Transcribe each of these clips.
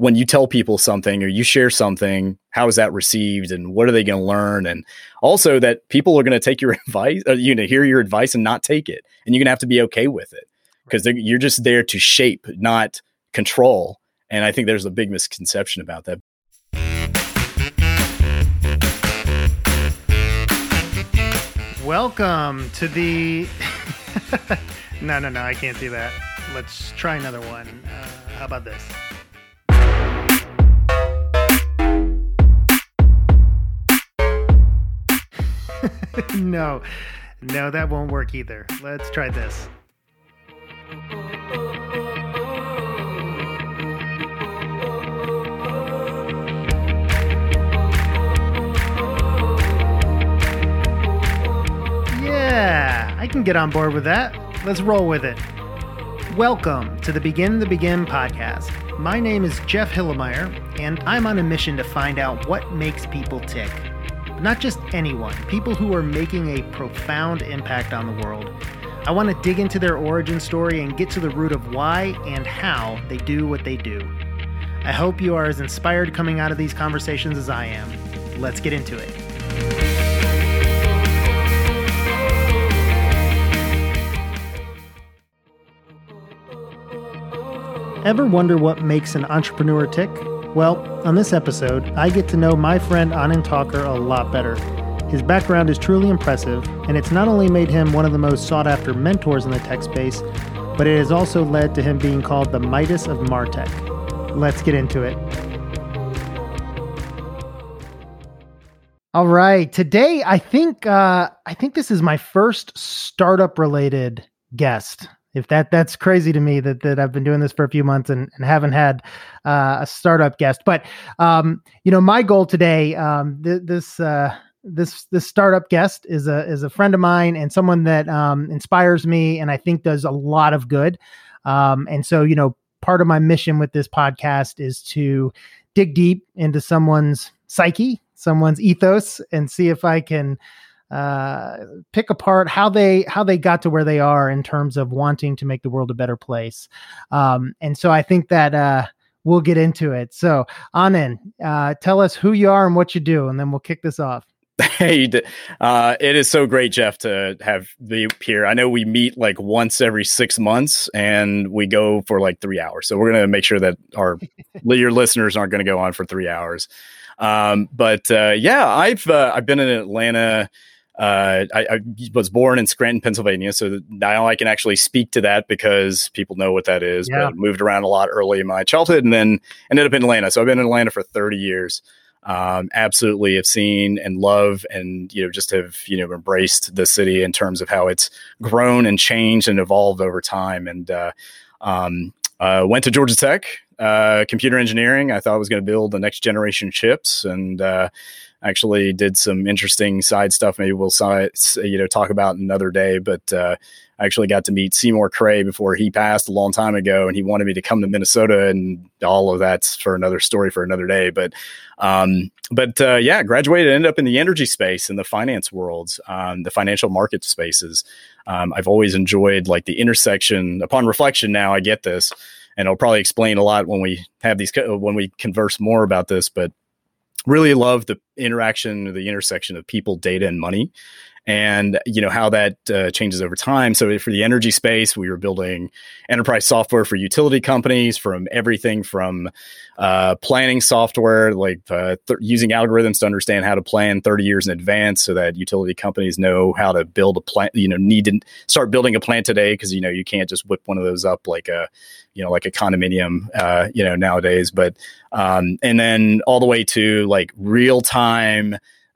when you tell people something or you share something, how is that received and what are they going to learn? And also that people are going to take your advice, uh, you know, hear your advice and not take it. And you're going to have to be okay with it because you're just there to shape, not control. And I think there's a big misconception about that. Welcome to the. no, no, no, I can't do that. Let's try another one. Uh, how about this? no, no, that won't work either. Let's try this. Yeah, I can get on board with that. Let's roll with it. Welcome to the Begin the Begin podcast. My name is Jeff Hilimire, and I'm on a mission to find out what makes people tick. Not just anyone, people who are making a profound impact on the world. I want to dig into their origin story and get to the root of why and how they do what they do. I hope you are as inspired coming out of these conversations as I am. Let's get into it. Ever wonder what makes an entrepreneur tick? Well, on this episode, I get to know my friend Anand Thaker a lot better. His background is truly impressive, and it's not only made him one of the most sought after mentors in the tech space, but it has also led to him being called the Midas of Martech. Let's get into it. All right, today I think uh, I think this is my first startup related guest if that that's crazy to me that that I've been doing this for a few months and, and haven't had uh, a startup guest. But um, you know, my goal today, um, th- this uh, this this startup guest is a is a friend of mine and someone that um, inspires me and I think does a lot of good. Um, and so, you know, part of my mission with this podcast is to dig deep into someone's psyche, someone's ethos, and see if I can uh, pick apart how they how they got to where they are in terms of wanting to make the world a better place. Um, and so I think that uh, we'll get into it. So Anand, uh, tell us who you are and what you do, and then we'll kick this off. Hey, uh, it is so great, Jeff, to have the here. I know we meet like once every six months, and we go for like three hours. So we're gonna make sure that our your listeners aren't going to go on for three hours. Um, but uh, yeah, I've uh, I've been in Atlanta uh, I, I, was born in Scranton, Pennsylvania, so now I can actually speak to that because people know what that is. Yeah. But moved around a lot early in my childhood, and then ended up in Atlanta. So I've been in Atlanta for 30 years. Um, absolutely have seen and love, and you know, just have you know embraced the city in terms of how it's grown and changed and evolved over time. And uh, um, uh, went to Georgia Tech, uh, computer engineering. I thought I was going to build the next generation chips, and uh, actually did some interesting side stuff. Maybe we'll you know talk about another day. But uh, I actually got to meet Seymour Cray before he passed a long time ago, and he wanted me to come to Minnesota, and all of that's for another story for another day. But um, but uh, yeah, graduated, ended up in the energy space in the finance worlds, um, the financial market spaces. Um, I've always enjoyed like the intersection. Upon reflection, now I get this, and I'll probably explain a lot when we have these when we converse more about this. But really love the interaction, the intersection of people, data, and money and you know how that uh, changes over time. So for the energy space we were building enterprise software for utility companies from everything from uh, planning software like uh, th- using algorithms to understand how to plan 30 years in advance so that utility companies know how to build a plant you know need to start building a plant today because you know you can't just whip one of those up like a you know like a condominium uh, you know nowadays. But um, and then all the way to like real time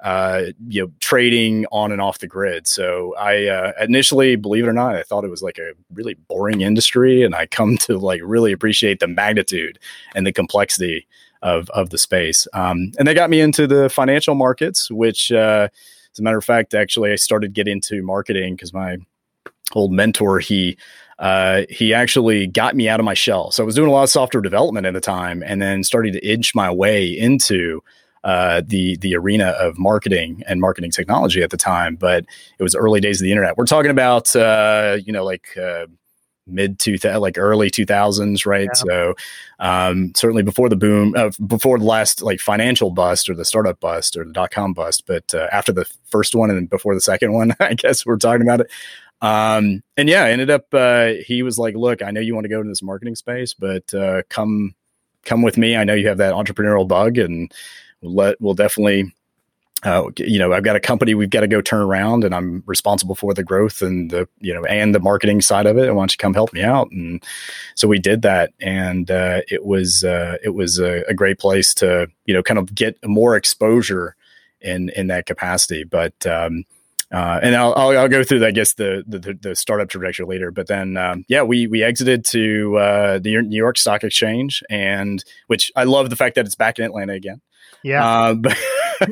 uh, you know, trading on and off the grid. So I uh, initially, believe it or not, I thought it was like a really boring industry, and I come to like really appreciate the magnitude and the complexity of of the space. Um, and they got me into the financial markets, which, uh, as a matter of fact, actually, I started getting into marketing because my old mentor he uh, he actually got me out of my shell. So I was doing a lot of software development at the time, and then started to inch my way into uh, the the arena of marketing and marketing technology at the time, but it was early days of the internet. We're talking about uh, you know like uh, mid two like early 2000s right yeah. so um, certainly before the boom uh, before the last like financial bust or the startup bust or the dot-com bust but uh, after the first one and before the second one i guess we're talking about it um, and yeah ended up uh, he was like look i know you want to go into this marketing space but uh, come come with me i know you have that entrepreneurial bug and let we'll definitely uh, you know, I've got a company we've got to go turn around, and I'm responsible for the growth and the you know and the marketing side of it. And why don't you come help me out? And so we did that, and uh, it was uh, it was a, a, great place to you know kind of get more exposure in in that capacity. But um, uh, and I'll, I'll, I'll go through I guess the, the the startup trajectory later. But then um, yeah, we we exited to uh, the New York Stock Exchange, and which I love the fact that it's back in Atlanta again. Yeah. Uh,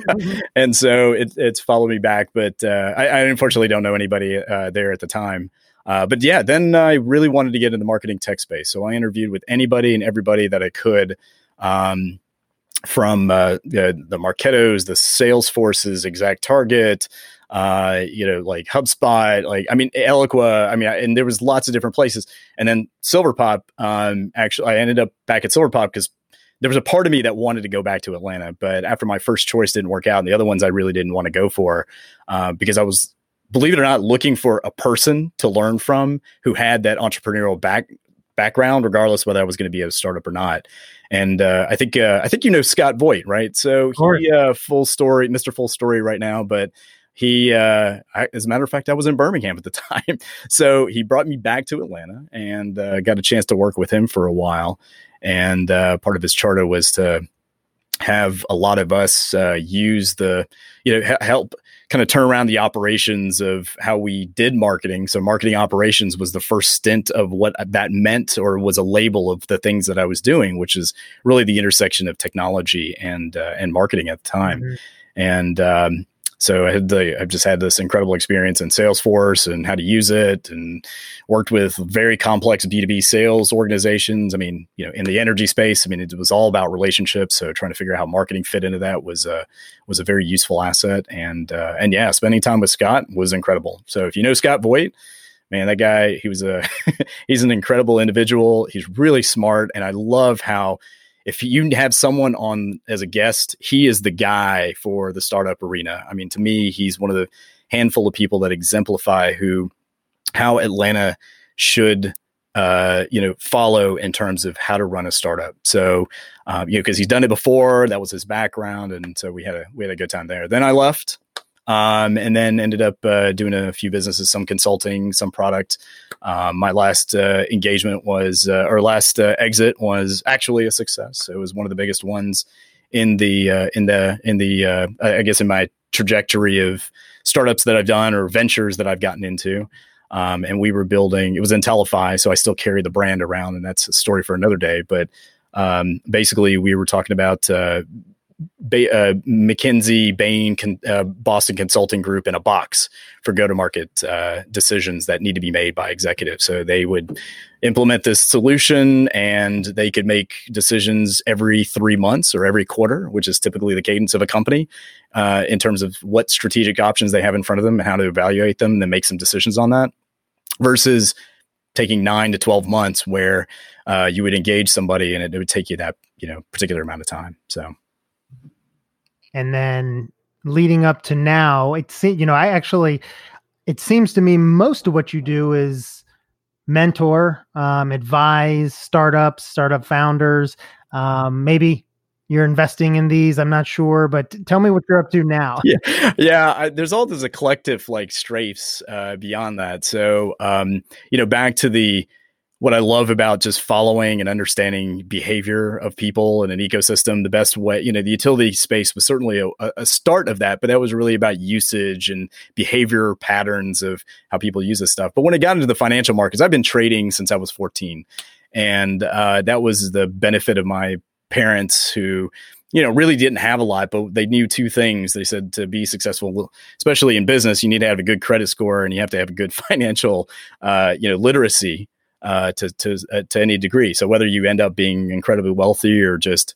and so it, it's followed me back. But uh, I, I, unfortunately don't know anybody uh, there at the time. Uh, but yeah, then I really wanted to get in the marketing tech space. So I interviewed with anybody and everybody that I could. Um, from uh, the, the Marketos, the Salesforces, Exact Target, uh, you know, like HubSpot, like I mean, Eloqua. I mean, and there was lots of different places. And then Silverpop. Um, actually, I ended up back at Silverpop because there was a part of me that wanted to go back to Atlanta, but after my first choice didn't work out, and the other ones I really didn't want to go for uh, because I was, believe it or not, looking for a person to learn from who had that entrepreneurial back background, regardless whether I was going to be a startup or not. And uh, I think uh, I think you know Scott Voigt, right? So he uh, FullStory, Mister FullStory, right now, but he uh, I, as a matter of fact i was in birmingham at the time so he brought me back to atlanta and uh, got a chance to work with him for a while and uh, part of his charter was to have a lot of us uh, use the you know help kind of turn around the operations of how we did marketing so marketing operations was the first stint of what that meant or was a label of the things that i was doing which is really the intersection of technology and uh, and marketing at the time mm-hmm. and um, so I had the, I've just had this incredible experience in Salesforce and how to use it and worked with very complex B2B sales organizations. I mean, you know, in the energy space, I mean, it was all about relationships. So trying to figure out how marketing fit into that was a, was a very useful asset. And, uh, and yeah, spending time with Scott was incredible. So if you know Scott Voigt, man, that guy, he was a, he's an incredible individual. He's really smart. And I love how, if you have someone on as a guest, he is the guy for the startup arena. I mean, to me, he's one of the handful of people that exemplify who how Atlanta should uh, you know follow in terms of how to run a startup. So um, you know because he's done it before, that was his background, and so we had a we had a good time there. Then I left um, and then ended up uh, doing a few businesses, some consulting, some product. Um, my last uh, engagement was, uh, or last uh, exit was actually a success. It was one of the biggest ones in the uh, in the in the uh, I guess in my trajectory of startups that I've done or ventures that I've gotten into. Um, and we were building. It was in Intellify, so I still carry the brand around, and that's a story for another day. But um, basically, we were talking about ba- uh, McKinsey, Bain, con- uh, Boston Consulting Group in a box for go to market uh, decisions that need to be made by executives. So they would implement this solution and they could make decisions every three months or every quarter, which is typically the cadence of a company uh, in terms of what strategic options they have in front of them and how to evaluate them and then make some decisions on that versus taking nine to 12 months where uh, you would engage somebody and it, it would take you that you know particular amount of time so and then leading up to now it's you know i actually it seems to me most of what you do is mentor um, advise startups startup founders. Um, maybe you're investing in these i'm not sure but tell me what you're up to now. Yeah yeah I, there's all these collective like strafes uh, beyond that. So um, you know back to the what I love about just following and understanding behavior of people in an ecosystem, the best way, you know, the utility space was certainly a, a, start of that, but that was really about usage and behavior patterns of how people use this stuff. But when it got into the financial markets, I've been trading since I was 14. And uh, that was the benefit of my parents who, you know, really didn't have a lot, but they knew two things. They said to be successful, especially in business, you need to have a good credit score and you have to have a good financial, uh, you know, literacy uh, to to uh, to any degree. So whether you end up being incredibly wealthy or just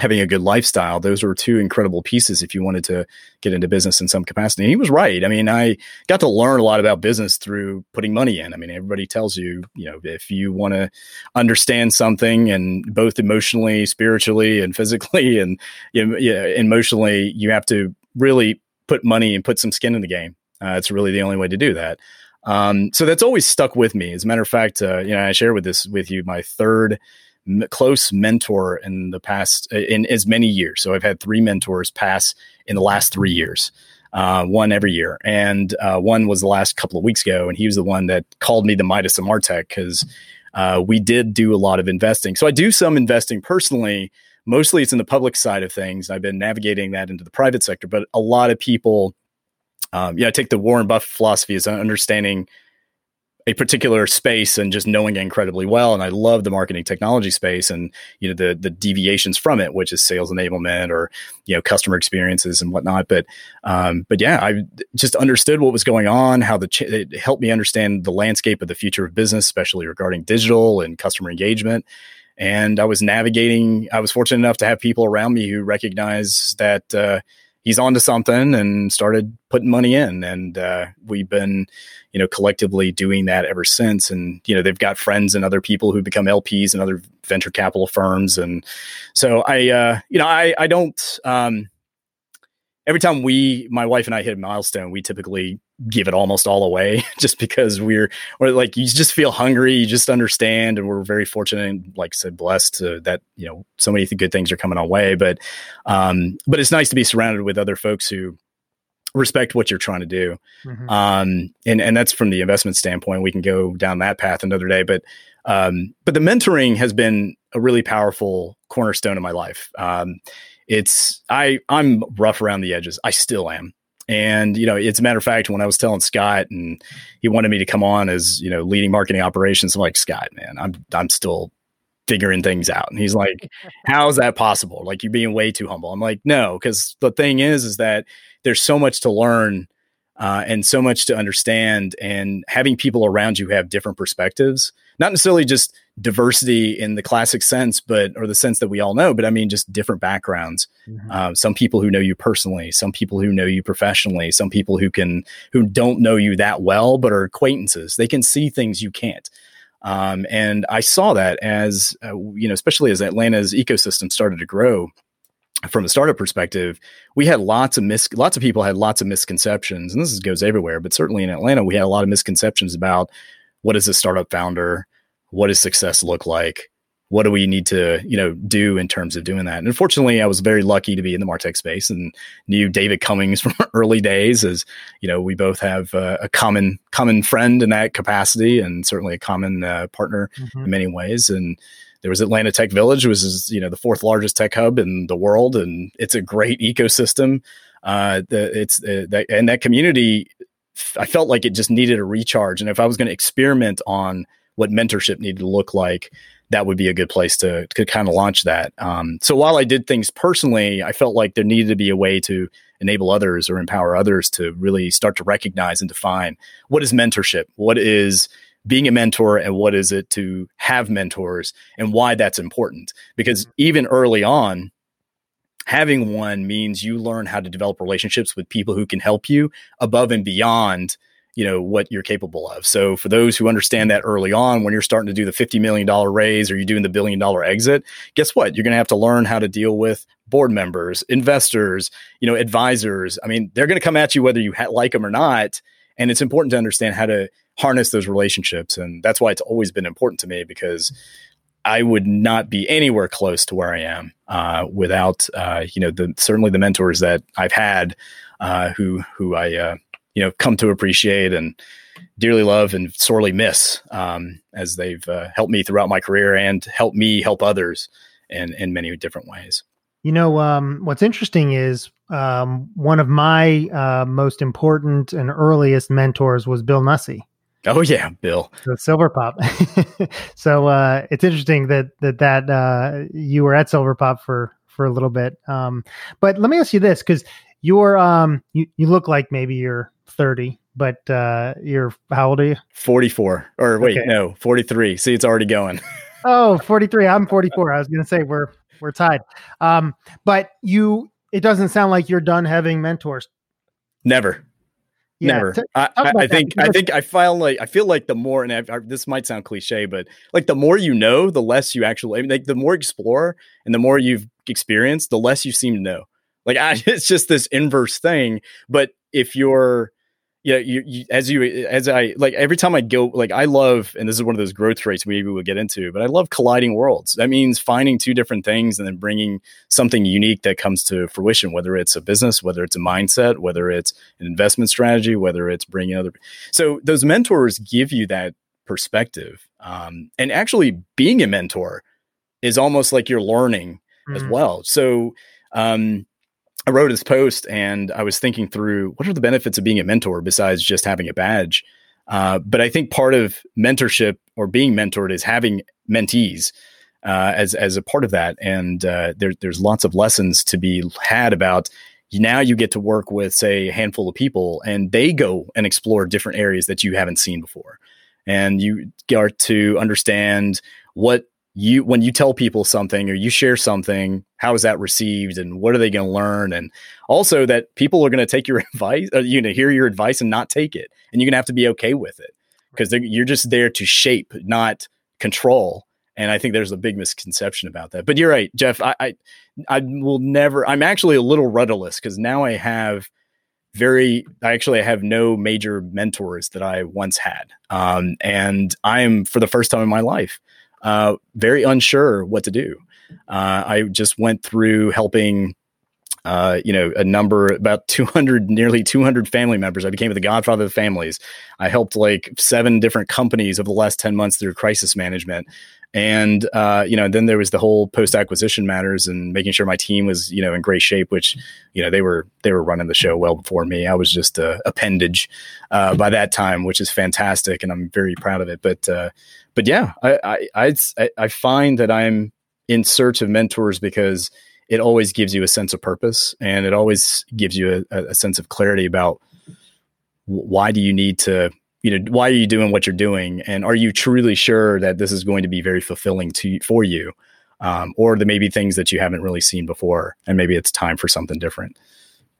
having a good lifestyle. Those were two incredible pieces if you wanted to get into business in some capacity. And he was right. I mean, I got to learn a lot about business through putting money in. I mean, everybody tells you, you know, if you want to understand something and both emotionally, spiritually, and physically and you know, emotionally, you have to really put money and put some skin in the game. Uh, it's really the only way to do that. Um, so that's always stuck with me. As a matter of fact, uh, you know, I share with this with you my third m- close mentor in the past in as many years. So I've had three mentors pass in the last three years, uh, one every year, and uh, one was the last couple of weeks ago, and he was the one that called me the Midas of Martech because uh, we did do a lot of investing. So I do some investing personally. Mostly, it's in the public side of things. I've been navigating that into the private sector, but a lot of people um, yeah, I take the Warren Buffett philosophy as understanding a particular space and just knowing it incredibly well. And I love the marketing technology space and you know the the deviations from it, which is sales enablement or you know customer experiences and whatnot. But um, but yeah, I just understood what was going on, how the ch- it helped me understand the landscape of the future of business, especially regarding digital and customer engagement. And I was navigating. I was fortunate enough to have people around me who recognize that. Uh, he's onto something and started putting money in. And uh, we've been you know collectively doing that ever since. And you know they've got friends and other people who become lps and other venture capital firms. And so i uh, you know i i don't um, every time we my wife and i hit a milestone we typically give it almost all away just because we're or like you just feel hungry you just understand and we're very fortunate and like I said blessed to, that you know so many good things are coming our way. But um but it's nice to be surrounded with other folks who respect what you're trying to do. Mm-hmm. um and and that's from the investment standpoint. We can go down that path another day. But um but the mentoring has been a really powerful cornerstone in my life. Um it's i i'm rough around the edges i still am and, you know, it's a matter of fact, when I was telling Scott and he wanted me to come on as, you know, leading marketing operations, I'm like, Scott, man, I'm, I'm still figuring things out. And he's like, how is that possible? Like you're being way too humble. I'm like, no, because the thing is, is that there's so much to learn uh, and so much to understand and having people around you have different perspectives not necessarily just diversity in the classic sense but or the sense that we all know but i mean just different backgrounds mm-hmm. uh, some people who know you personally some people who know you professionally some people who can who don't know you that well but are acquaintances they can see things you can't um, and i saw that as uh, you know especially as atlanta's ecosystem started to grow from a startup perspective, we had lots of mis lots of people had lots of misconceptions, and this goes everywhere. But certainly in Atlanta, we had a lot of misconceptions about what is a startup founder, what does success look like, what do we need to you know do in terms of doing that. And unfortunately, I was very lucky to be in the Martech space and knew David Cummings from early days. As you know, we both have uh, a common common friend in that capacity, and certainly a common uh, partner mm-hmm. in many ways, and there was Atlanta Tech Village, which is you know the fourth largest tech hub in the world, and it's a great ecosystem. Uh, the, it's uh, that, and that community, I felt like it just needed a recharge. And if I was going to experiment on what mentorship needed to look like, that would be a good place to to kind of launch that. Um, so while I did things personally, I felt like there needed to be a way to enable others or empower others to really start to recognize and define what is mentorship, what is being a mentor and what is it to have mentors and why that's important. Because mm-hmm. even early on, having one means you learn how to develop relationships with people who can help you above and beyond you know what you're capable of so for those who understand that early on when you're starting to do the 50 million dollar raise or you're doing the billion dollar exit guess what you're going to have to learn how to deal with board members investors you know advisors i mean they're going to come at you whether you ha- like them or not and it's important to understand how to harness those relationships. And that's why it's always been important to me because I would not be anywhere close to where I am uh, without, uh, you know, the certainly the mentors that I've had, uh, who who I uh, you know come to appreciate and dearly love and sorely miss um, as they've uh, helped me throughout my career and helped me help others in in many different ways. You know, um, what's interesting is um, one of my uh, most important and earliest mentors was Bill Nussey. Oh yeah, Bill. So Silverpop. so uh, it's interesting that that that uh, you were at Silverpop for for a little bit. Um, but let me ask you this, because you're um you, you look like maybe you're 30, but uh, you're how old are you? 44. Or wait, okay. no, 43. See, it's already going. oh, 43. I'm 44. I was gonna say we're we're tied. Um, but you, it doesn't sound like you're done having mentors. Never. Yeah, Never. T- I, I, I think I think I feel like I feel like the more and I, this might sound cliche, but like the more you know, the less you actually. I mean, like the more explore and the more you've experienced, the less you seem to know. Like I, it's just this inverse thing. But if you're yeah, you, you, as you as I like every time I go like I love and this is one of those growth traits maybe we'll get into, but I love colliding worlds. That means finding two different things and then bringing something unique that comes to fruition, whether it's a business, whether it's a mindset, whether it's an investment strategy, whether it's bringing other. So those mentors give you that perspective, um, and actually being a mentor is almost like you're learning mm. as well. So um, I wrote this post and I was thinking through what are the benefits of being a mentor besides just having a badge. Uh, but I think part of mentorship or being mentored is having mentees uh, as as a part of that, and uh, there, there's lots of lessons to be had about. Now you get to work with, say, a handful of people, and they go and explore different areas that you haven't seen before, and you get to understand what you when you tell people something or you share something how is that received and what are they going to learn? And also that people are going to take your advice or, you know hear your advice and not take it and you're going to have to be okay with it because you're just there to shape not control and i think there's a big misconception about that. But you're right jeff i i, I will never i'm actually a little rudderless because now i have very i actually have no major mentors that i once had um, and i'm for the first time in my life uh, very unsure what to do. Uh, I just went through helping, uh, you know, a number about 200, nearly 200 family members. I became the godfather of families. I helped like seven different companies over the last 10 months through crisis management. And, uh, you know, then there was the whole post acquisition matters and making sure my team was, you know, in great shape, which, you know, they were, they were running the show well before me. I was just a appendage, uh, by that time, which is fantastic. And I'm very proud of it. But, uh, but yeah, I, I, I, I find that I'm in search of mentors because it always gives you a sense of purpose and it always gives you a, a sense of clarity about why do you need to you know why are you doing what you're doing? And are you truly sure that this is going to be very fulfilling to for you? Um, or there may be things that you haven't really seen before and maybe it's time for something different.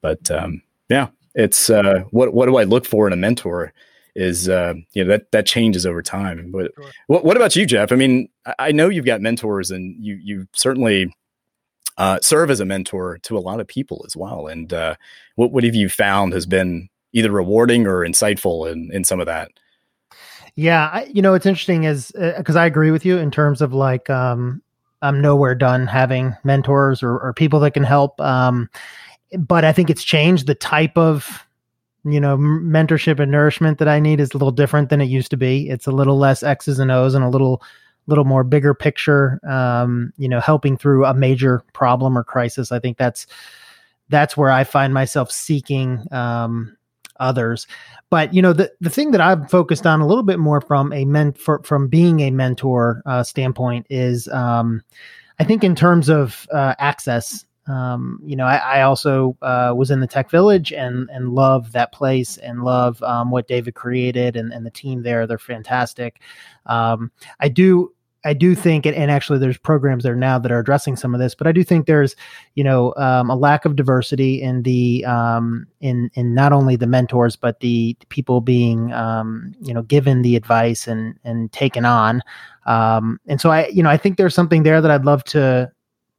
But um, yeah it's uh, what what do i look for in a mentor is uh, you know that that changes over time. But sure. what what about you, Jeff? I mean, I know you've got mentors, and you you certainly uh, serve as a mentor to a lot of people as well. And uh, what what have you found has been either rewarding or insightful in in some of that? Yeah, I, you know, it's interesting is because uh, I agree with you in terms of like um, I'm nowhere done having mentors or, or people that can help. Um, but I think it's changed the type of you know mentorship and nourishment that i need is a little different than it used to be. It's a little less x's and o's and a little little more bigger picture um, you know helping through a major problem or crisis. I think that's that's where i find myself seeking um, others. But you know the, the thing that i've focused on a little bit more from a men from being a mentor uh, standpoint is um, i think in terms of uh, access um, you know, I, I also uh, was in the Tech Village and and love that place and love um, what David created and, and the team there. They're fantastic. Um, I do I do think, and actually, there's programs there now that are addressing some of this. But I do think there's, you know, um, a lack of diversity in the um, in in not only the mentors, but the people being, um, you know, given the advice and and taken on. And so I, you know, I think there's something there that I'd love to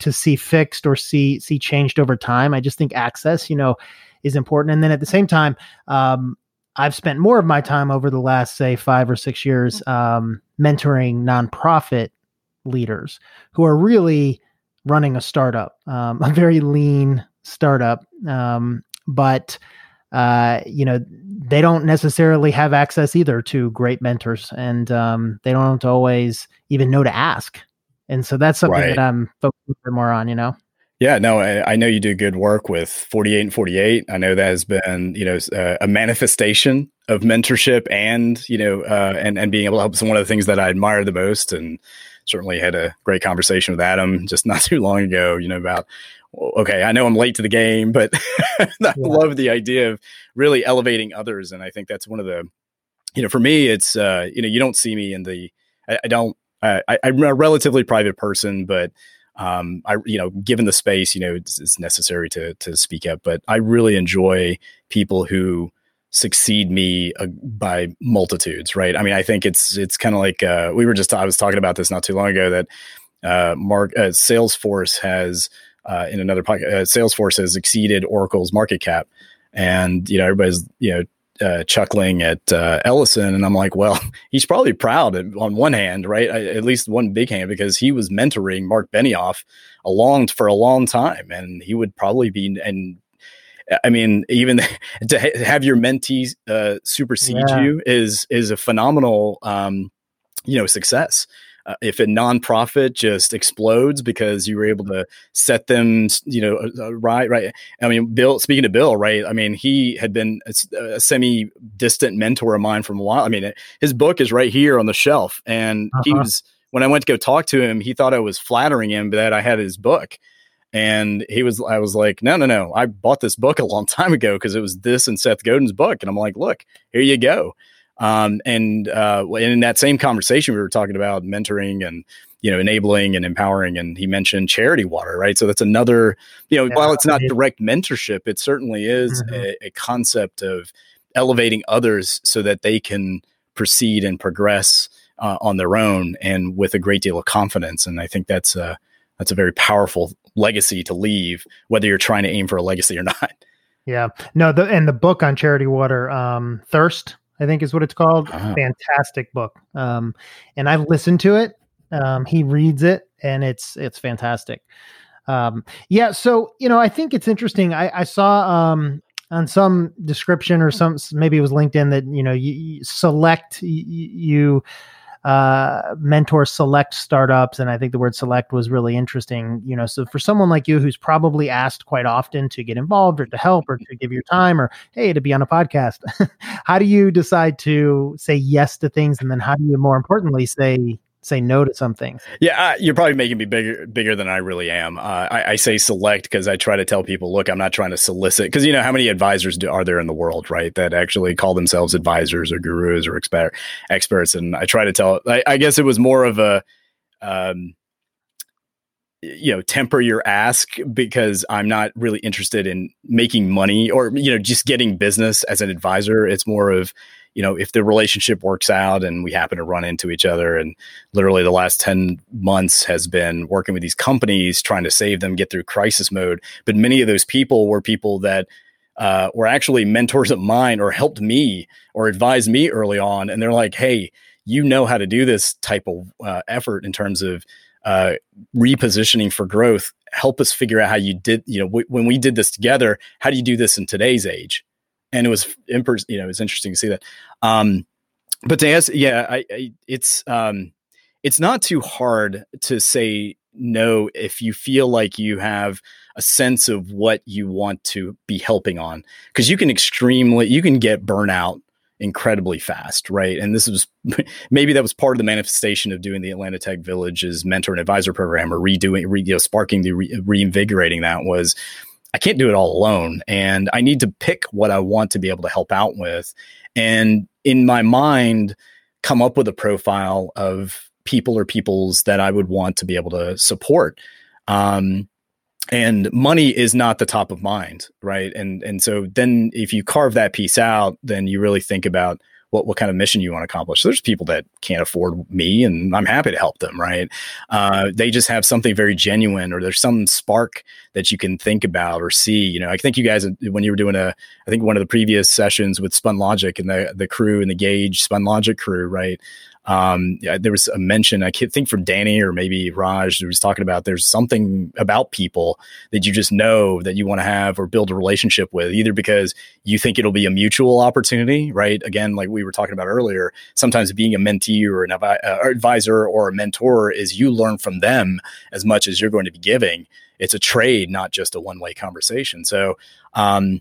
to see fixed or see see changed over time. I just think access, you know, is important. And then at the same time, um, I've spent more of my time over the last say five or six years um, mentoring nonprofit leaders who are really running a startup, um, a very lean startup, um, but uh, you know they don't necessarily have access either to great mentors, and um, they don't always even know to ask and so that's something right. that I'm focusing more on, you know? Yeah, no, I, I, know you do good work with 48in48. I know that has been, you know, uh, a manifestation of mentorship and, you know, uh, and, and being able to help. Some one of the things that I admire the most and certainly had a great conversation with Adam just not too long ago, you know, about, okay, I know I'm late to the game, but I yeah. love the idea of really elevating others. And I think that's one of the, you know, for me, it's, uh, you know, you don't see me in the, I, I don't, I, am a relatively private person, but um, I, you know, given the space, you know, it's, it's necessary to to speak up. But I really enjoy people who succeed me uh, by multitudes, right? I mean, I think it's it's kind of like uh, we were just I was talking about this not too long ago that uh, Mark uh, Salesforce has uh, in another podcast, uh, Salesforce has exceeded Oracle's market cap, and you know everybody's you know uh, chuckling at uh, Ellison, and I'm like, well, he's probably proud on one hand, right? At least one big hand because he was mentoring Mark Benioff along for a long time, and he would probably be. And I mean, even to ha- have your mentee uh, supersede yeah. you is is a phenomenal, um, you know, success uh, if a nonprofit just explodes because you were able to set them, you know, uh, right, right. I mean, Bill. Speaking of Bill, right? I mean, he had been a, a semi-distant mentor of mine from a while. I mean, his book is right here on the shelf, and uh-huh. he was when I went to go talk to him, he thought I was flattering him that I had his book. And he was, I was like, no, no, no. I bought this book a long time ago because it was this and Seth Godin's book. And I'm like, look, here you go. Um, and, uh, in that same conversation, we were talking about mentoring and, you know, enabling and empowering. And he mentioned charity water, right? So that's another, you know, yeah, while it's not direct mentorship, it certainly is mm-hmm. a, a, concept of elevating others so that they can proceed and progress uh, on their own and with a great deal of confidence. And I think that's a, that's a very powerful legacy to leave, whether you're trying to aim for a legacy or not. Yeah, no, the and the book on charity water, um, thirst I think is what it's called. Uh-huh. Fantastic book. Um, and I've listened to it. Um, he reads it, and it's it's fantastic. Um, yeah. So you know, I think it's interesting. I, I saw um, on some description or some maybe it was LinkedIn that you know you, you select you, you uh, mentor select startups. And I think the word select was really interesting. You know, so for someone like you who's probably asked quite often to get involved or to help or to give your time or, hey, to be on a podcast, how do you decide to say yes to things? And then how do you, more importantly, say say no to some things. Yeah, you're probably making me bigger bigger than I really am. Uh, I, I, say select because I try to tell people, look, I'm not trying to solicit because you know how many advisors do, are there in the world, right? That actually call themselves advisors or gurus or expert experts, and I try to tell. I, I guess it was more of a. Um, you know temper your ask because i'm not really interested in making money or you know just getting business as an advisor it's more of you know, if the relationship works out and we happen to run into each other, and literally the last 10 months has been working with these companies trying to save them, get through crisis mode. But many of those people were people that uh, were actually mentors of mine or helped me or advised me early on. And they're like, hey, you know how to do this type of uh, effort in terms of uh, repositioning for growth. Help us figure out how you did, you know, w- when we did this together, how do you do this in today's age? And it was in. You know, it was interesting to see that. Um, but to ask, yeah, I, I, it's um, it's not too hard to say no if you feel like you have a sense of what you want to be helping on, because you can extremely you can get burnout incredibly fast, right? And this was maybe that was part of the manifestation of doing the Atlanta Tech Village's mentor and advisor program or redoing, re, you know, sparking the re, reinvigorating that was I can't do it all alone. And I need to pick what I want to be able to help out with. And in my mind, come up with a profile of people or peoples that I would want to be able to support. Um, and money is not the top of mind, right? And and so then if you carve that piece out, then you really think about what what kind of mission you want to accomplish. So there's people that can't afford me, and I'm happy to help them. Right? Uh, they just have something very genuine, or there's some spark that you can think about or see. You know, I think you guys when you were doing a, I think one of the previous sessions with Spunlogic and the the crew and the Gauge Spunlogic crew, right? Um, there was a mention I think from Danny or maybe Raj who was talking about there's something about people that you just know that you want to have or build a relationship with either because you think it'll be a mutual opportunity right? Again like we were talking about earlier sometimes being a mentee or an uh, advisor or a mentor is you learn from them as much as you're going to be giving. It's a trade not just a one way conversation. So um,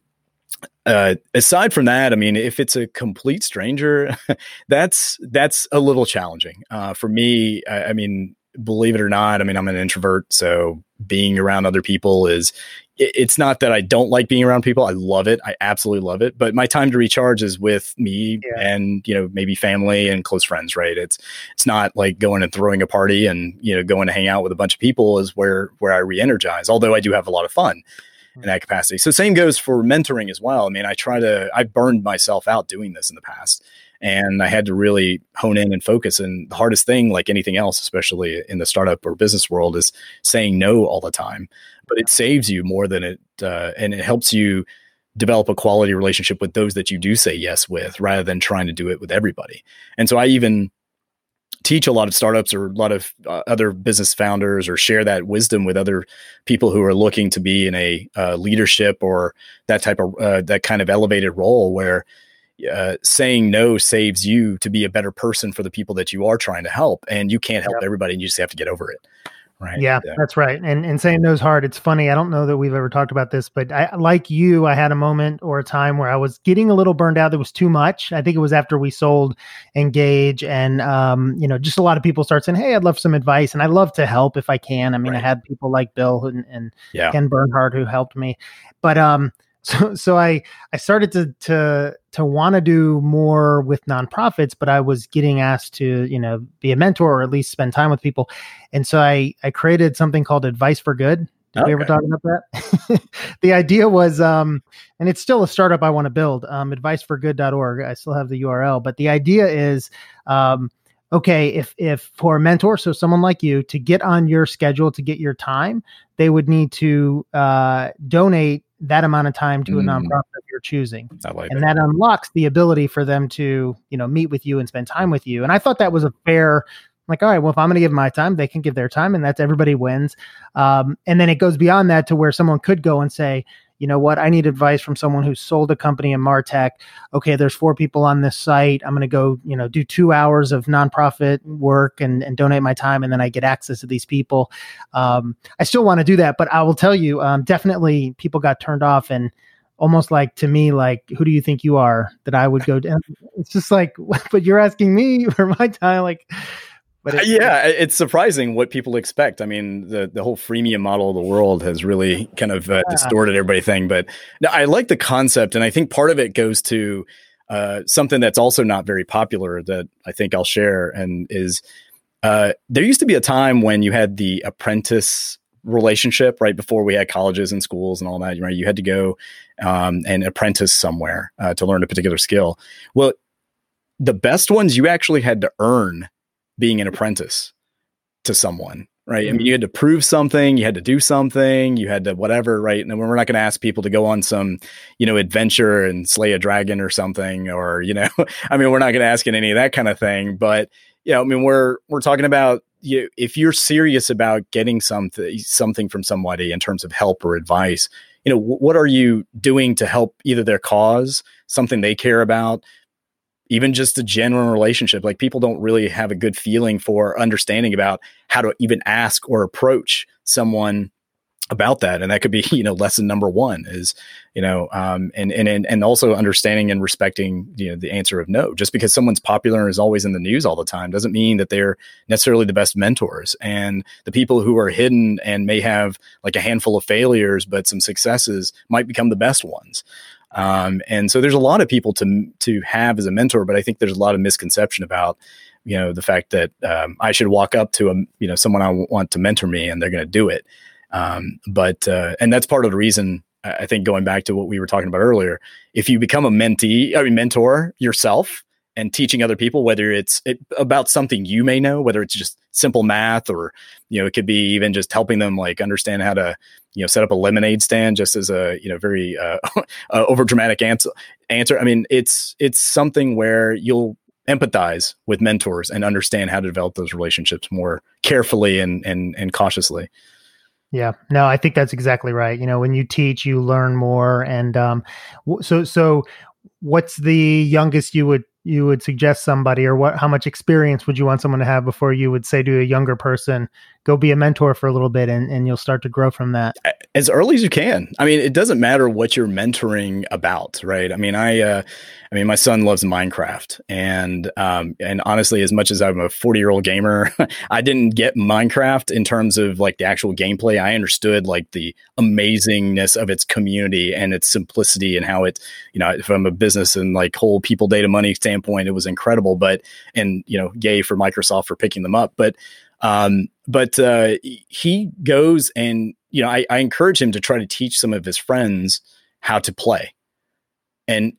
uh, aside from that, I mean, if it's a complete stranger, that's that's a little challenging uh, for me. I, I, mean, believe it or not, I mean, I'm an introvert, so being around other people is it's not that I don't like being around people. I love it. I absolutely love it. But my time to recharge is with me yeah. and, you know, maybe family and close friends, right? It's it's not like going and throwing a party and, you know, going to hang out with a bunch of people is where where I re-energize. Although I do have a lot of fun in that capacity. So same goes for mentoring as well. I mean, I try to I burned myself out doing this in the past and I had to really hone in and focus. And the hardest thing, like anything else, especially in the startup or business world, is saying no all the time. But it saves you more than it, uh, and it helps you develop a quality relationship with those that you do say yes with, rather than trying to do it with everybody. And so I even teach a lot of startups or a lot of uh, other business founders or share that wisdom with other people who are looking to be in a uh, leadership or that type of uh, that kind of elevated role where uh, saying no saves you to be a better person for the people that you are trying to help and you can't help yep. everybody and you just have to get over it right yeah, yeah, that's right and and saying is hard it's funny i don't know that we've ever talked about this but i like you i had a moment or a time where i was getting a little burned out That was too much i think it was after we sold Engauge and um, you know just a lot of people start saying hey i'd love some advice and i love to help if i can i mean right. i had people like bill and, and yeah. ken bernhardt who helped me but um so so i i started to to to want to do more with nonprofits but i was getting asked to you know be a mentor or at least spend time with people. And so i i created something called advice for good. Did okay. we ever talk about that? The idea was um and it's still a startup i want to build um adviceforgood.org i still have the url but the idea is um okay if if for a mentor so someone like you to get on your schedule to get your time they would need to uh, donate that amount of time to mm. a nonprofit you're choosing. Like and that. that unlocks the ability for them to, you know, meet with you and spend time with you. And I thought that was a fair like, all right, well, if I'm going to give my time, they can give their time, and that's everybody wins. Um, and then it goes beyond that to where someone could go and say, you know what, I need advice from someone who sold a company in Martech. Okay, there's four people on this site. I'm going to go, you know, do two hours of nonprofit work and, and donate my time, and then I get access to these people. Um, I still want to do that, but I will tell you, um, definitely people got turned off and almost like to me like who do you think you are that i would go down it's just like but you're asking me for my time like but it, yeah, it's surprising what people expect. I mean, the the whole freemium model of the world has really kind of uh, yeah. distorted everybody thing. But no, I like the concept, and I think part of it goes to uh, something that's also not very popular that I think I'll share, and is uh, there used to be a time when you had the apprentice relationship right before we had colleges and schools and all that. Right, you had to go um, and apprentice somewhere uh, to learn a particular skill. Well, the best ones you actually had to earn being an apprentice to someone right? I mean, mm-hmm. you had to prove something, you had to do something, you had to whatever, right? And we're not going to ask people to go on some, you know, adventure and slay a dragon or something, or you know, I mean, we're not going to ask in any of that kind of thing. But yeah, I mean, we're we're talking about you. If you're serious about getting something something from somebody in terms of help or advice, you know, what are you doing to help either their cause, something they care about, even just a genuine relationship. Like people don't really have a good feeling for understanding about how to even ask or approach someone about that and that could be you know lesson number one is you know um, and and and also understanding and respecting you know the answer of no just because someone's popular and is always in the news all the time doesn't mean that they're necessarily the best mentors and the people who are hidden and may have like a handful of failures but some successes might become the best ones um, and so there's a lot of people to to have as a mentor, but I think there's a lot of misconception about you know the fact that um, I should walk up to a you know someone I want to mentor me and they're going to do it. Um, but uh, and that's part of the reason I think going back to what we were talking about earlier. If you become a mentee, I mean mentor yourself, and teaching other people, whether it's it, about something you may know, whether it's just simple math or, you know, it could be even just helping them like understand how to, you know, set up a lemonade stand just as a, you know, very uh, uh, over dramatic answer. Answer. I mean, it's it's something where you'll empathize with mentors and understand how to develop those relationships more carefully and and and cautiously. Yeah, no, I think that's exactly right. You know, when you teach, you learn more, and um, so so. What's the youngest you would you would suggest somebody or what how much experience would you want someone to have before you would say to a younger person go be a mentor for a little bit and, and you'll start to grow from that as early as you can. I mean, it doesn't matter what you're mentoring about, right? I mean, I, uh, I mean, my son loves Minecraft, and um, and honestly, as much as I'm a 40 year old gamer, I didn't get Minecraft in terms of like the actual gameplay. I understood like the amazingness of its community and its simplicity and how it, you know, from a business and like whole people, data, money standpoint, it was incredible. But and you know, yay for Microsoft for picking them up, but. Um, but uh, he goes and you know, I, I encourage him to try to teach some of his friends how to play. And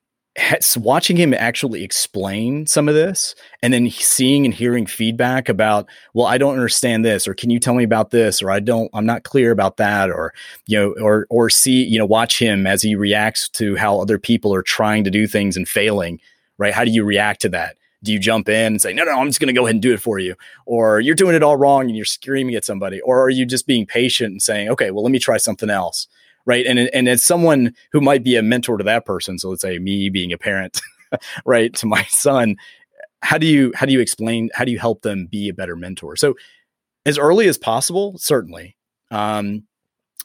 watching him actually explain some of this and then seeing and hearing feedback about well i don't understand this or can you tell me about this? or i don't i'm not clear about that or you know or or see you know watch him as he reacts to how other people are trying to do things and failing right? How do you react to that do you jump in and say no no i'm just going to go ahead and do it for you or you're doing it all wrong and you're screaming at somebody or are you just being patient and saying okay well let me try something else right? And and as someone who might be a mentor to that person, so let's say me being a parent, right, to my son, how do you how do you explain how do you help them be a better mentor? So as early as possible, certainly. Um,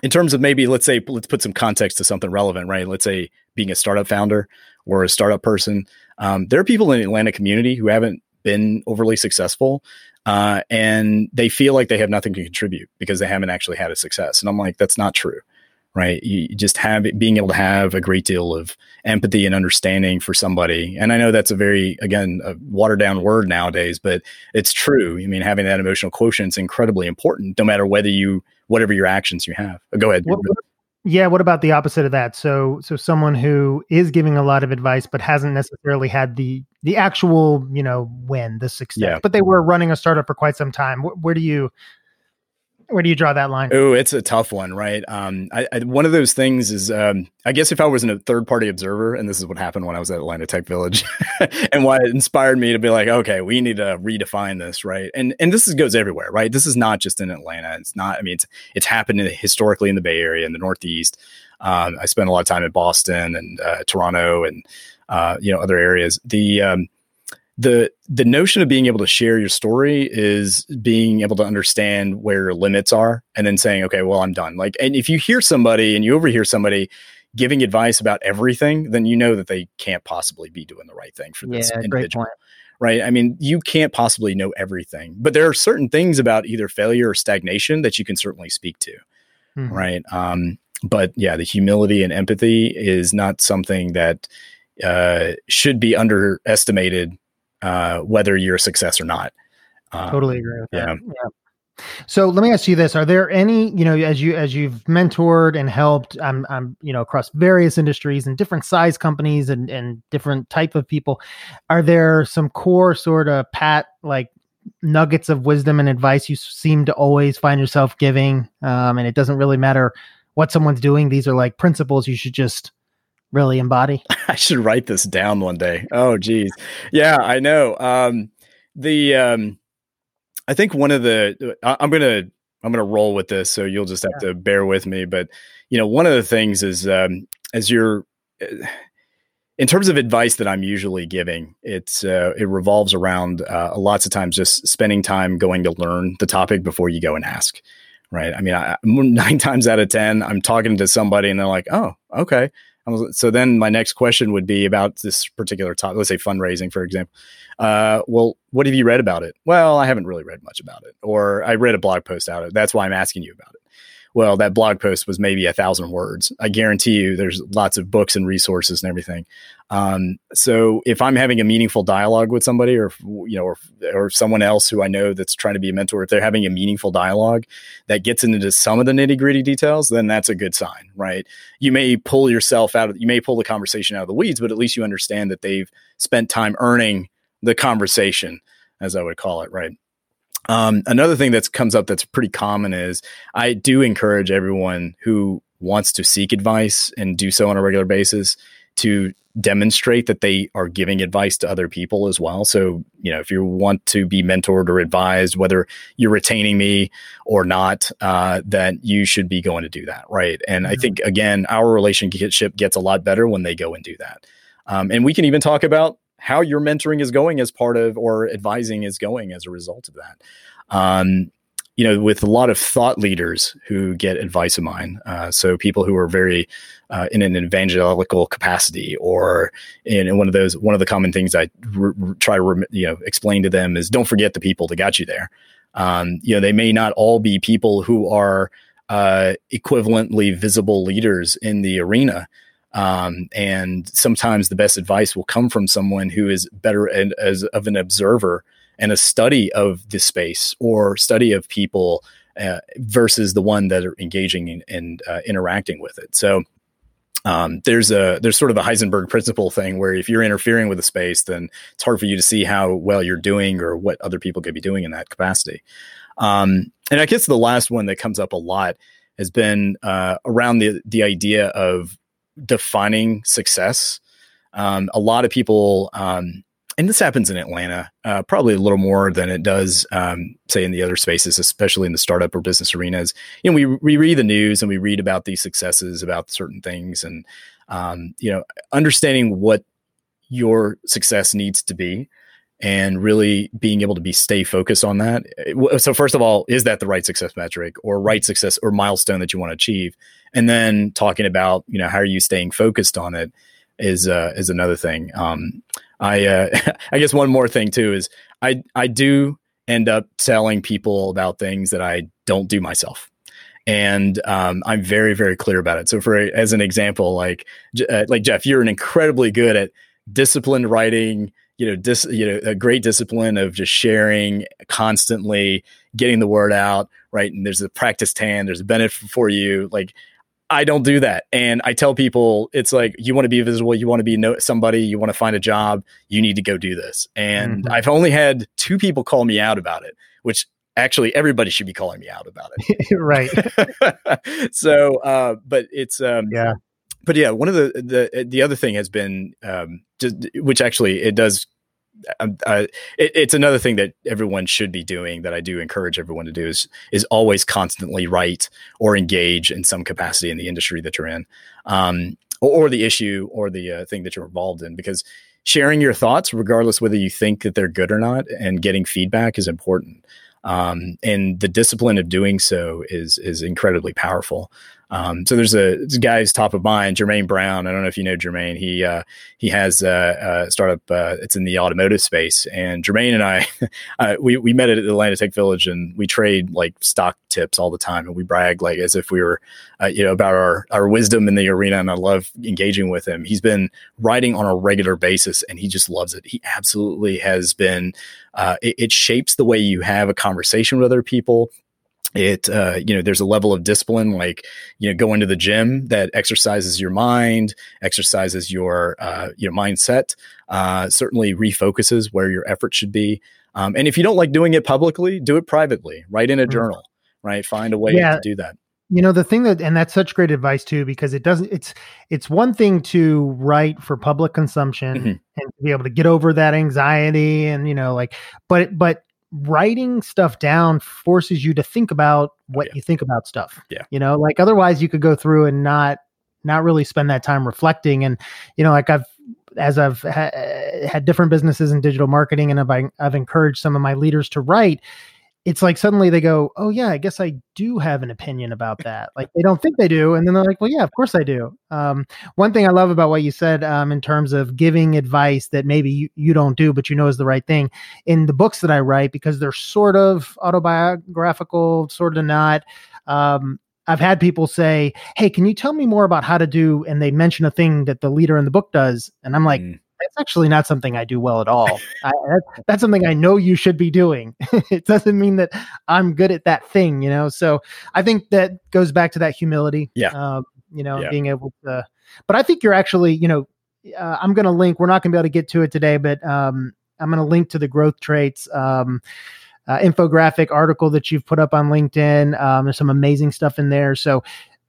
in terms of maybe let's say let's put some context to something relevant, right? Let's say being a startup founder or a startup person, um, there are people in the Atlanta community who haven't been overly successful. Uh, and they feel like they have nothing to contribute because they haven't actually had a success. And I'm like, that's not true right? You just have being able to have a great deal of empathy and understanding for somebody. And I know that's a very, again, a watered down word nowadays, but it's true. I mean, having that emotional quotient is incredibly important, no matter whether you, whatever your actions you have. Go ahead. What, yeah. What about the opposite of that? So, so someone who is giving a lot of advice, but hasn't necessarily had the, the actual, you know, win, the success, yeah. but they were running a startup for quite some time. Where, where do you, where do you draw that line? Oh, it's a tough one, right? Um, I, I, one of those things is, um, I guess if I was a third party observer, and this is what happened when I was at Atlanta Tech Village, and why it inspired me to be like, okay, we need to redefine this, right? And and this is, goes everywhere, right? This is not just in Atlanta. It's not. I mean, it's it's happened historically in the Bay Area, in the Northeast. Um, I spent a lot of time in Boston and uh, Toronto, and uh, you know other areas. The um, the the notion of being able to share your story is being able to understand where your limits are and then saying okay well i'm done. Like and if you hear somebody and you overhear somebody giving advice about everything then you know that they can't possibly be doing the right thing for this yeah, individual right? I mean you can't possibly know everything but there are certain things about either failure or stagnation that you can certainly speak to mm-hmm. right? Um, but yeah the humility and empathy is not something that uh, should be underestimated uh, whether you're a success or not. Um, totally agree with yeah. that. Yeah. So let me ask you this: Are there any, you know, as you as you've mentored and helped, I'm, I'm, you know, across various industries and different size companies and and different type of people, are there some core sort of pat like nuggets of wisdom and advice you seem to always find yourself giving, um, and it doesn't really matter what someone's doing; these are like principles you should just really embody. I should write this down one day. Oh, geez. Yeah, I know. Um, the, um, I think one of the, I, am to, I'm going to roll with this. So you'll just have yeah. to bear with me. But, you know, one of the things is, um, as you're, uh, in terms of advice that I'm usually giving, it's uh, it revolves around uh, lots of times just spending time going to learn the topic before you go and ask. Right. I mean, I, nine times out of ten, I'm talking to somebody and they're like, "Oh, okay." So then my next question would be about this particular topic, let's say fundraising, for example. Uh, well, what have you read about it? Well, I haven't really read much about it, or I read a blog post out of it. That's why I'm asking you about it well, that blog post was maybe a thousand words. I guarantee you there's lots of books and resources and everything. Um, so if I'm having a meaningful dialogue with somebody or, you know, or, or someone else who I know that's trying to be a mentor, if they're having a meaningful dialogue that gets into some of the nitty gritty details, then that's a good sign, right? You may pull yourself out of, you may pull the conversation out of the weeds, but at least you understand that they've spent time earning the conversation, as I would call it, right? Um, another thing that comes up that's pretty common is I do encourage everyone who wants to seek advice and do so on a regular basis to demonstrate that they are giving advice to other people as well. So, you know, if you want to be mentored or advised, whether you're retaining me or not, uh, that you should be going to do that. Right. And mm-hmm. I think, again, our relationship gets a lot better when they go and do that. Um, and we can even talk about how your mentoring is going as part of or advising is going as a result of that. Um, you know, with a lot of thought leaders who get advice of mine, uh, so people who are very uh, in an evangelical capacity, or in one of those, one of the common things I re- try to re- you know explain to them is don't forget the people that got you there. Um, you know, they may not all be people who are uh, equivalently visible leaders in the arena. Um, and sometimes the best advice will come from someone who is better as of an observer and a study of the space or study of people uh, versus the one that are engaging in, and uh, interacting with it. So um, there's a there's sort of a Heisenberg principle thing where if you're interfering with a space, then it's hard for you to see how well you're doing or what other people could be doing in that capacity. Um, and I guess the last one that comes up a lot has been uh, around the the idea of defining success. Um, a lot of people um, and this happens in Atlanta, uh, probably a little more than it does, um, say, in the other spaces, especially in the startup or business arenas. You know, we we read the news and we read about these successes, about certain things, and um, you know, understanding what your success needs to be, and really being able to be stay focused on that. So, first of all, is that the right success metric or right success or milestone that you want to achieve? And then talking about, you know, how are you staying focused on it is uh, is another thing. Um, I uh, I guess one more thing too is I I do end up telling people about things that I don't do myself. And um, I'm very, very clear about it. So, for as an example, like uh, like Jeff, you're an incredibly good at disciplined writing. You know, dis, you know, a great discipline of just sharing constantly, getting the word out, right? And there's a practice tan, there's a benefit for you. Like I don't do that. And I tell people it's like you want to be visible, you want to be know somebody, you want to find a job, you need to go do this. And mm-hmm. I've only had two people call me out about it, which actually everybody should be calling me out about it. right. so uh but it's um yeah. But yeah, one of the the the other thing has been um just which actually it does uh, it, it's another thing that everyone should be doing that I do encourage everyone to do is is always constantly write or engage in some capacity in the industry that you're in, um, or, or, the issue or the uh, thing that you're involved in, because sharing your thoughts, regardless whether you think that they're good or not, and getting feedback is important. Um, and the discipline of doing so is is incredibly powerful. Um, so there's a, guy's top of mind, Jermaine Brown. I don't know if you know Jermaine. He uh, he has a, a startup. Uh, it's in the automotive space, and Jermaine and I, uh, we we met at Atlanta Tech Village, and we trade like stock tips all the time, and we brag like as if we were, uh, you know, about our our wisdom in the arena. And I love engaging with him. He's been writing on a regular basis, and he just loves it. He absolutely has been. Uh, it, it shapes the way you have a conversation with other people it uh, you know there's a level of discipline like you know going to the gym that exercises your mind exercises your uh, your mindset uh, certainly refocuses where your effort should be um, and if you don't like doing it publicly do it privately write in a mm-hmm. journal right find a way yeah. to do that you know the thing that and that's such great advice too because it doesn't it's it's one thing to write for public consumption mm-hmm. and be able to get over that anxiety and you know like but but writing stuff down forces you to think about what yeah. you think about stuff. Yeah. You know, like otherwise you could go through and not not really spend that time reflecting and you know like I've as I've ha- had different businesses in digital marketing and I've, I've encouraged some of my leaders to write it's like suddenly they go, "Oh yeah, I guess I do have an opinion about that." Like they don't think they do, and then they're like, "Well, yeah, of course I do." Um, one thing I love about what you said um, in terms of giving advice that maybe you, you don't do, but you know is the right thing in the books that I write because they're sort of autobiographical, sort of not. Um, I've had people say, "Hey, can you tell me more about how to do?" And they mention a thing that the leader in the book does, and I'm like. Mm that's actually not something I do well at all. I, that, that's something I know you should be doing. it doesn't mean that I'm good at that thing, you know. So I think that goes back to that humility. Yeah. Um, you know, yeah. being able to. But I think you're actually, you know, uh, I'm going to link. We're not going to be able to get to it today, but um, I'm going to link to the growth traits. Um, uh, infographic article that you've put up on LinkedIn. Um, there's some amazing stuff in there. So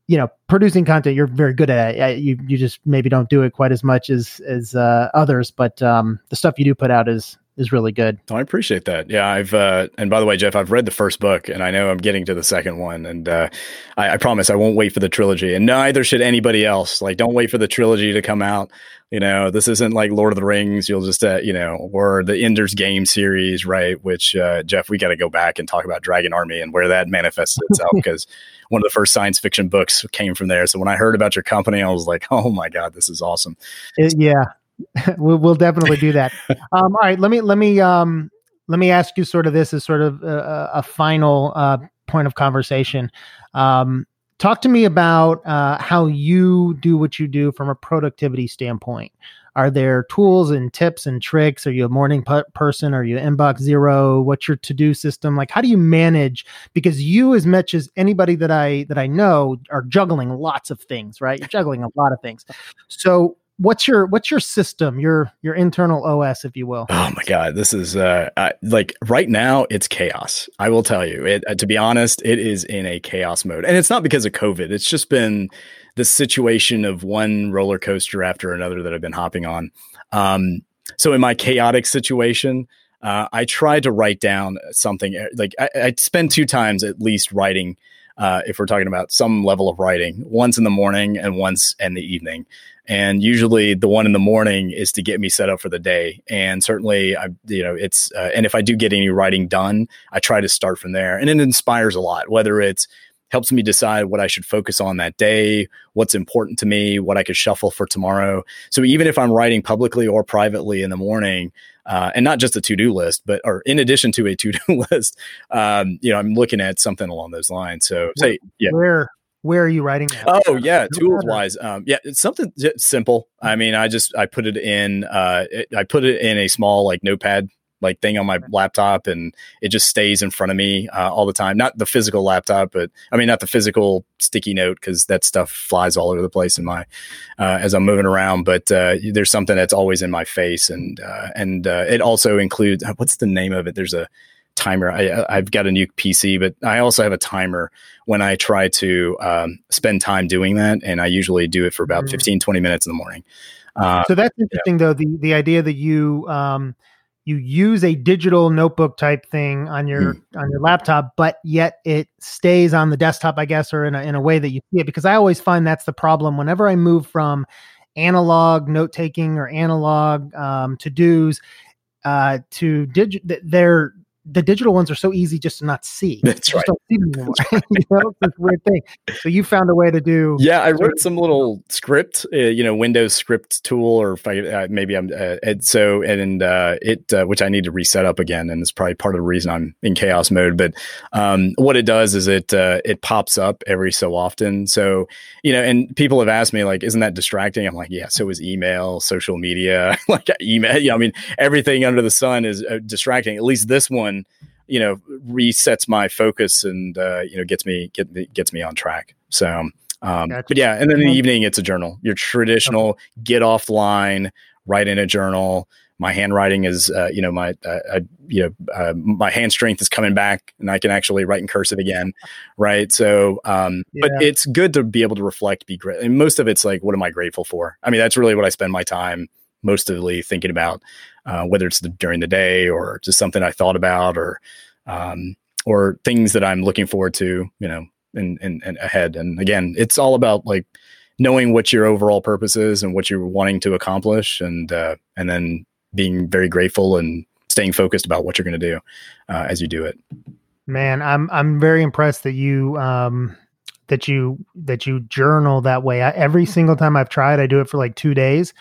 you know producing content you're very good at you you just maybe don't do it quite as much as as uh, others but um, the stuff you do put out is is really good. Oh, I appreciate that. Yeah, I've uh, and by the way, Jeff, I've read the first book, and I know I'm getting to the second one, and uh, I, I, promise I won't wait for the trilogy, and neither should anybody else. Like, don't wait for the trilogy to come out. You know, this isn't like Lord of the Rings. You'll just, uh, you know, or the Ender's Game series, right? Which uh, Jeff, we got to go back and talk about Dragon Army and where that manifests itself because one of the first science fiction books came from there. So when I heard about your company, I was like, oh my god, this is awesome. It, yeah, we'll, we'll definitely do that. Um, all right, let me let me um, let me ask you sort of this as sort of a, a final uh, point of conversation. Um, talk to me about uh, how you do what you do from a productivity standpoint. Are there tools and tips and tricks? Are you a morning person? Are you inbox zero? What's your to do system? Like, how do you manage? Because you, as much as anybody that I that I know, are juggling lots of things, right? You're juggling a lot of things. So, what's your what's your system your your internal os if you will? Oh my god this is uh like right now it's chaos i will tell you. It uh, to be honest it is in a chaos mode and it's not because of covid it's just been the situation of one roller coaster after another that i've been hopping on. Um so in my chaotic situation uh, I try to write down something uh, like I, I spend two times at least writing uh, if we're talking about some level of writing, once in the morning and once in the evening. And usually the one in the morning is to get me set up for the day. And certainly, I, you know, it's, uh, and if I do get any writing done, I try to start from there. And it inspires a lot, whether it's, helps me decide what I should focus on that day, what's important to me, what I could shuffle for tomorrow. So even if I'm writing publicly or privately in the morning, uh, and not just a to-do list, but or in addition to a to-do list, um, you know, I'm looking at something along those lines. So say, yeah, where where are you writing that? Oh yeah, tools wise, um, yeah, it's something simple. I mean, I just I put it in, uh, it, I put it in a small like notepad like thing on my laptop and it just stays in front of me uh, all the time not the physical laptop but i mean not the physical sticky note because that stuff flies all over the place in my uh, as i'm moving around but uh, there's something that's always in my face and uh, and uh, it also includes uh, what's the name of it there's a timer I, i've got a new pc but i also have a timer when i try to um, spend time doing that and i usually do it for about mm-hmm. 15 20 minutes in the morning so that's interesting yeah. though the the idea that you um, you use a digital notebook type thing on your mm. on your laptop, but yet it stays on the desktop, I guess, or in a, in a way that you see it. Because I always find that's the problem. Whenever I move from analog note taking or analog um, to dos uh, to digital, they're the digital ones are so easy just to not see. That's right. See them anymore. you know, it's weird thing. So you found a way to do. Yeah, I wrote some little script, uh, you know, Windows script tool, or if I, uh, maybe I'm uh, and so and uh, it uh, which I need to reset up again, and it's probably part of the reason I'm in chaos mode. But um, what it does is it uh, it pops up every so often. So you know, and people have asked me like, isn't that distracting? I'm like, yeah. So is email, social media, like email. Yeah, I mean, everything under the sun is distracting. At least this one you know resets my focus and uh, you know gets me get, gets me on track. So, um, gotcha. but yeah, and then in the evening it's a journal. Your traditional okay. get offline, write in a journal. My handwriting is, uh, you know, my uh, I, you know uh, my hand strength is coming back, and I can actually write in cursive again, right? So, um, yeah. but it's good to be able to reflect, be great, and most of it's like, what am I grateful for? I mean, that's really what I spend my time mostly thinking about, uh, whether it's the, during the day or just something I thought about or um, or things that I'm looking forward to, you know, and and ahead. And again, it's all about like knowing what your overall purpose is and what you're wanting to accomplish, and uh, and then being very grateful and staying focused about what you're going to do uh, as you do it. Man, I'm I'm very impressed that you um, that you that you journal that way. I, every single time I've tried, I do it for like two days,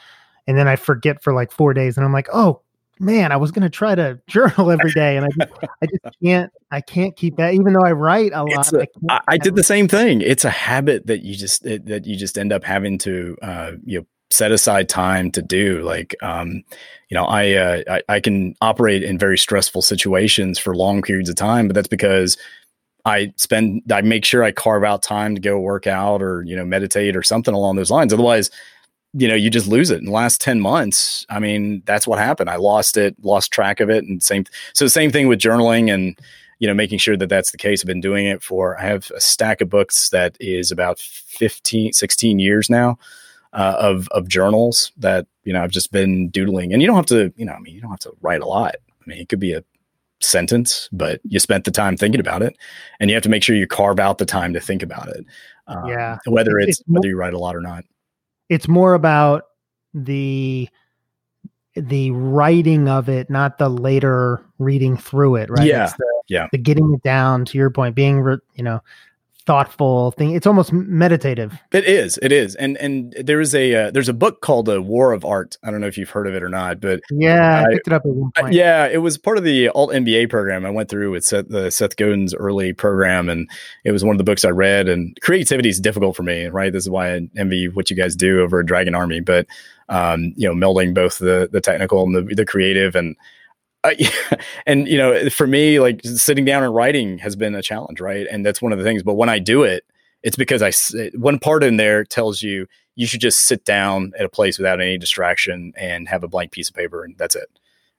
and then I forget for like four days, and I'm like, oh man, I was going to try to journal every day, and I just, I just can't. I can't keep that, even though I write a lot. A, I, I did the same thing. It's a habit that you just that you just end up having to uh, you know set aside time to do. Like, um, you know, I, uh, I I can operate in very stressful situations for long periods of time, but that's because I spend I make sure I carve out time to go work out or you know meditate or something along those lines. Otherwise you know, you just lose it. In the last 10 months, I mean, that's what happened. I lost it, lost track of it. And same, so same thing with journaling and, you know, making sure that that's the case. I've been doing it for, I have a stack of books that is about 15, 16 years now uh, of, of journals that, you know, I've just been doodling and you don't have to, you know, I mean, you don't have to write a lot. I mean, it could be a sentence, but you spent the time thinking about it, and you have to make sure you carve out the time to think about it. Um, yeah, whether it's, it's whether you write a lot or not. It's more about the the writing of it, not the later reading through it, right? Yeah, the, yeah. The getting it down to your point, being you know thoughtful thing. It's almost meditative. It is. It is. And and there is a uh, there's a book called A War of Art. I don't know if you've heard of it or not, but yeah, I, I picked it up at one point. yeah, it was part of the alt MBA program I went through with Seth, the Seth Godin's early program, and it was one of the books I read. And creativity is difficult for me, right? This is why I envy what you guys do over at Dragon Army, but um, you know, melding both the the technical and the the creative and uh, and you know, for me, like sitting down and writing has been a challenge, right? And that's one of the things. But when I do it, it's because I one part in there tells you you should just sit down at a place without any distraction and have a blank piece of paper, and that's it,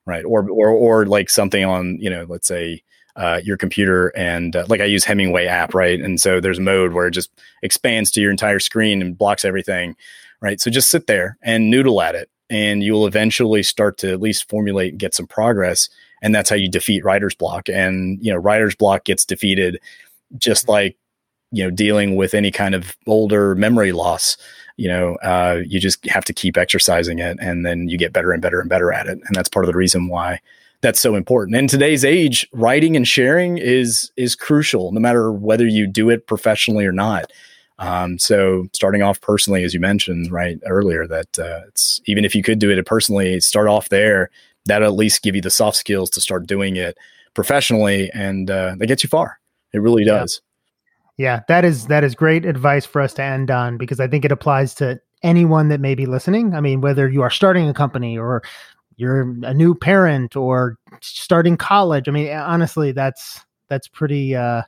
right? Or or or like something on you know, let's say uh, your computer and uh, like I use Hemingway app, right? And so there's a mode where it just expands to your entire screen and blocks everything, right? So just sit there and noodle at it and you will eventually start to at least formulate and get some progress and that's how you defeat writer's block. And you know writer's block gets defeated just mm-hmm. like you know dealing with any kind of older memory loss. You know uh, you just have to keep exercising it and then you get better and better and better at it. And that's part of the reason why that's so important. In today's age writing and sharing is is crucial no matter whether you do it professionally or not um, so starting off personally, as you mentioned right earlier, that uh, it's even if you could do it personally, start off there. That'll at least give you the soft skills to start doing it professionally, and uh, that gets you far. It really does. Yeah. yeah, that is that is great advice for us to end on because I think it applies to anyone that may be listening. I mean, whether you are starting a company or you're a new parent or starting college. I mean, honestly, that's that's pretty. Uh,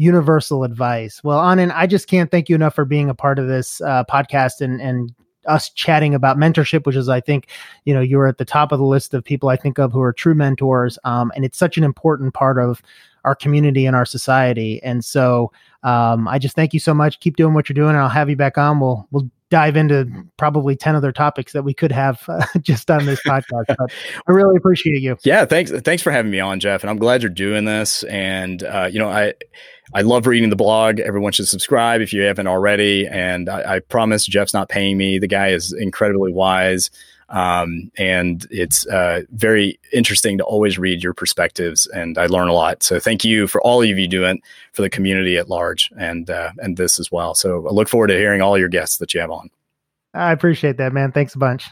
universal advice. Well, Anand, I just can't thank you enough for being a part of this uh, podcast and and us chatting about mentorship, which is, I think, you know, you're at the top of the list of people I think of who are true mentors. Um, and it's such an important part of our community and our society. And so um, I just thank you so much. Keep doing what you're doing. And I'll have you back on. We'll, we'll dive into probably 10 other topics that we could have uh, just on this podcast. But I really appreciate you. Yeah. Thanks. Thanks for having me on, Jeff. And I'm glad you're doing this. And, uh, you know, I, I love reading the blog. Everyone should subscribe if you haven't already. And I, I promise Jeff's not paying me. The guy is incredibly wise. Um, and it's uh, very interesting to always read your perspectives, and I learn a lot. So thank you for all of you doing for the community at large, and uh, and this as well. So I look forward to hearing all your guests that you have on. I appreciate that, man. Thanks a bunch.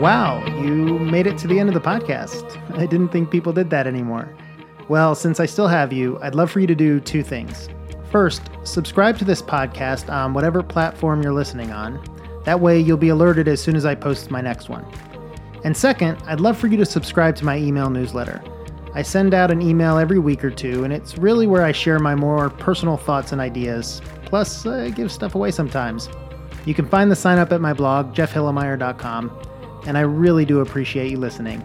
Wow, you made it to the end of the podcast. I didn't think people did that anymore. Well, since I still have you, I'd love for you to do two things. First, subscribe to this podcast on whatever platform you're listening on. That way, you'll be alerted as soon as I post my next one. And second, I'd love for you to subscribe to my email newsletter. I send out an email every week or two, and it's really where I share my more personal thoughts and ideas. Plus, I give stuff away sometimes. You can find the sign up at my blog, jeffhilimire.com, and I really do appreciate you listening.